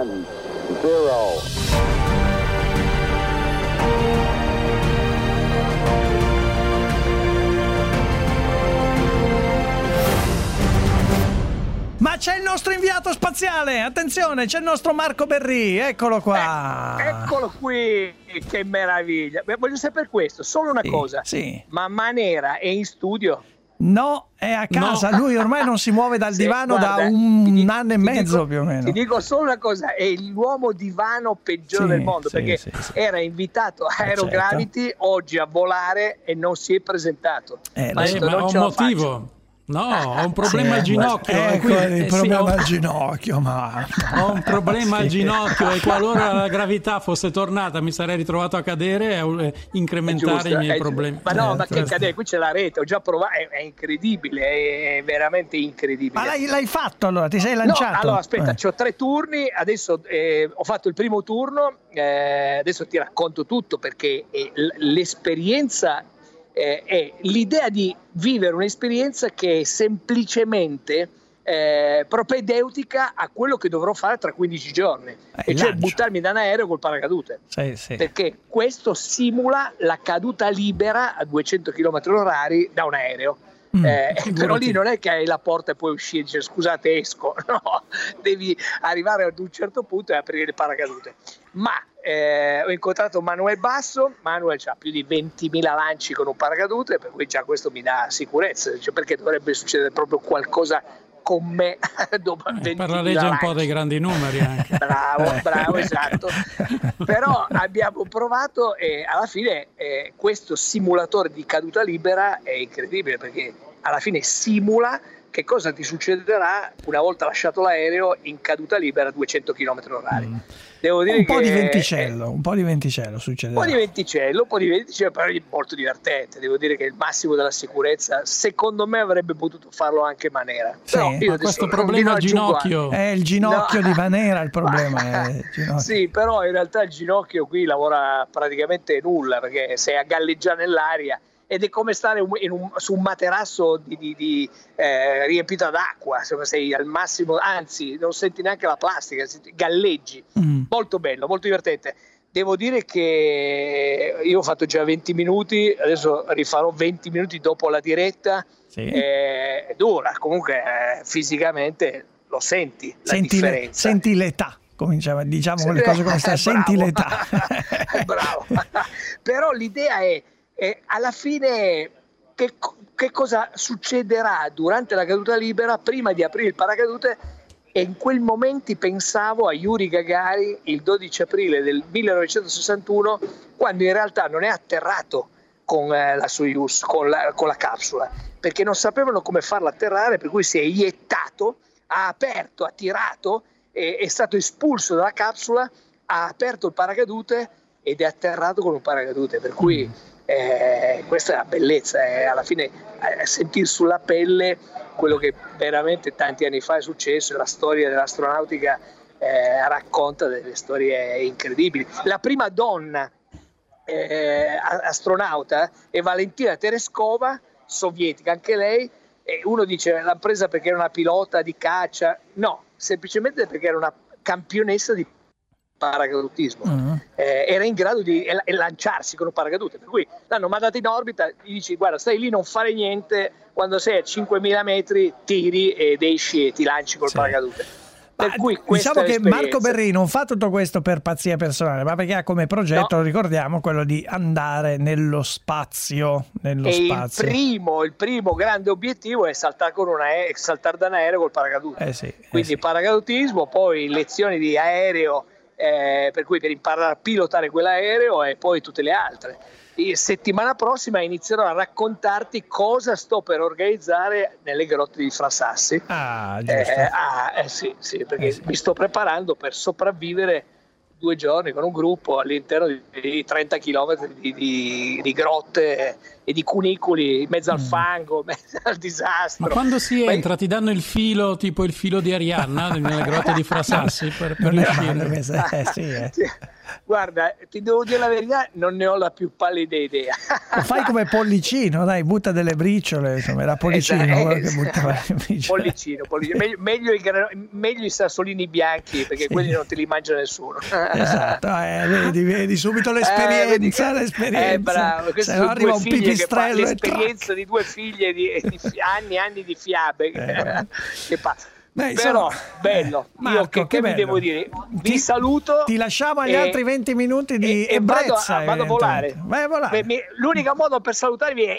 one, zero. Ma c'è il nostro inviato spaziale! Attenzione, c'è il nostro Marco Berri, eccolo qua. Eccolo qui, che meraviglia. Beh, voglio sapere questo, solo una Sì, cosa. sì. Ma Manera è in studio? No, è a casa. No. Lui ormai non si muove dal Sì, divano guarda, da ti un dico- anno e ti mezzo dico- più o meno. Ti dico solo una cosa, è l'uomo divano peggiore Sì, del mondo sì, perché sì, sì. era invitato a Eh, Aerogravity oggi a volare e non si è presentato. Eh, Ma detto, ma non ho ce un la faccio. No, ho un problema Sì, al ginocchio. Ecco quindi- il eh, sì, problema ho- al ginocchio, ma... Ho un problema al Sì. ginocchio e qualora la gravità fosse tornata mi sarei ritrovato a cadere e a incrementare Giusto, i miei problemi. Ma no, Eh, ma che certo. cadere, qui c'è la rete, ho già provato, è, è incredibile, è, è veramente incredibile. Ma l'hai, l'hai fatto allora? Ti sei No, lanciato? allora aspetta, Eh. ho tre turni, adesso eh, ho fatto il primo turno, eh, adesso ti racconto tutto perché eh, l- l'esperienza eh, è l'idea di vivere un'esperienza che è semplicemente eh, propedeutica a quello che dovrò fare tra 15 giorni, Eh, e il cioè lancio. buttarmi da un aereo col paracadute. Sì, sì. Perché questo simula la caduta libera a 200 km orari da un aereo. Mm, Eh, però lì non è che hai la porta e puoi uscire e dire scusate esco, no, devi arrivare ad un certo punto e aprire le paracadute. Ma eh, ho incontrato Manuel Basso, Manuel ha più di 20.000 lanci con un paracadute, per cui già questo mi dà sicurezza, cioè, perché dovrebbe succedere proprio qualcosa con me dopo Eh, 20.000 per la legge un po' dei grandi numeri anche. Bravo, Eh. bravo, esatto. Però abbiamo provato e alla fine eh, questo simulatore di caduta libera è incredibile perché alla fine simula che cosa ti succederà una volta lasciato l'aereo in caduta libera a 200 km orari. Mm. Devo dire Un po' di è- venticello, un po' di venticello un succede. po' di venticello, un po' di venticello, però è molto divertente. Devo dire che il massimo della sicurezza, secondo me, avrebbe potuto farlo anche Manera. Sì. Però io questo problema vi al aggiungo ginocchio. È il ginocchio No. di Vanera il problema. È ginocchio. Sì, però in realtà il ginocchio qui lavora praticamente nulla perché sei a galleggiare nell'aria ed è come stare un- su un materasso di, di- di, eh, riempito d'acqua, insomma sei al massimo, anzi non senti neanche la plastica, galleggi. Mm. Molto bello, molto divertente. Devo dire che io ho fatto già 20 minuti, adesso rifarò 20 minuti dopo la diretta. Sì. Eh, dura, comunque eh, fisicamente lo senti la Senti, le- senti l'età, cominciamo, diciamo le cose come stanno. Senti l'età. Bravo. Però l'idea è, è alla fine che, che cosa succederà durante la caduta libera prima di aprire il paracadute? E in quel momento pensavo a Yuri Gagarin il 12 aprile del 1961 quando in realtà non è atterrato con eh, la Soyuz, con la, con la capsula, perché non sapevano come farla atterrare, per cui si è iettato, ha aperto, ha tirato, è, è stato espulso dalla capsula, ha aperto il paracadute ed è atterrato con un paracadute, per cui eh, questa è la bellezza, è alla fine eh, sentire sulla pelle quello che veramente tanti anni fa è successo, la storia dell'astronautica eh, racconta delle storie incredibili. La prima donna eh, astronauta è Valentina Tereskova, sovietica anche lei, e uno dice l'ha presa perché era una pilota di caccia, no, semplicemente perché era una campionessa di paracadutismo. Mm. Eh, era in grado di e- e lanciarsi con un paracadute, per cui l'hanno mandata in orbita, gli dici guarda stai lì non fare niente, quando sei a 5.000 metri tiri ed esci e ti lanci col Sì. paracadute. Ma cui diciamo che. Marco Berri non fa tutto questo per pazzia personale, ma perché ha come progetto, No. ricordiamo, quello di andare nello spazio. Nello E il spazio. primo, il primo grande obiettivo è saltare, con un aereo, saltare da un aereo col paracadute. Eh sì, eh Quindi sì. paracadutismo, poi lezioni di aereo, eh, per cui per imparare a pilotare quell'aereo e poi tutte le altre. E settimana prossima inizierò a raccontarti cosa sto per organizzare nelle grotte di Frasassi. Ah, Eh, giusto. ah, eh sì, sì, perché Eh sì. mi sto preparando per sopravvivere due giorni con un gruppo all'interno di, di 30 km di, di- di grotte e di cunicoli in mezzo al Mm. fango, in mezzo al disastro. Ma quando si Ma- entra ti danno il filo, tipo il filo di Arianna nelle grotte di Frasassi per, per male questa, eh, sì, eh. Guarda, ti devo dire la verità, non ne ho la più pallida idea. Fai come Pollicino, dai, butta delle briciole, insomma, era Pollicino Esatto, esatto. Pollicino, pollicino. Meglio, meglio i, gra- meglio i sassolini bianchi perché Sì. quelli non te li mangia nessuno. Esatto, eh, vedi, vedi subito Eh, l'esperienza, che- l'esperienza. Eh, bravo, Se no arriva un pipistrello l'esperienza di due figlie di, di anni e anni di fiabe. Eh. che pa- Beh, Però, insomma, bello. eh, Marco, Io che, che bello. devo dire? Vi Ti- saluto. Ti lasciamo agli e- altri 20 minuti di e, e vado, ebbrezza. a, vado a volare. Vai a volare. L'unico modo per salutarvi è Iha!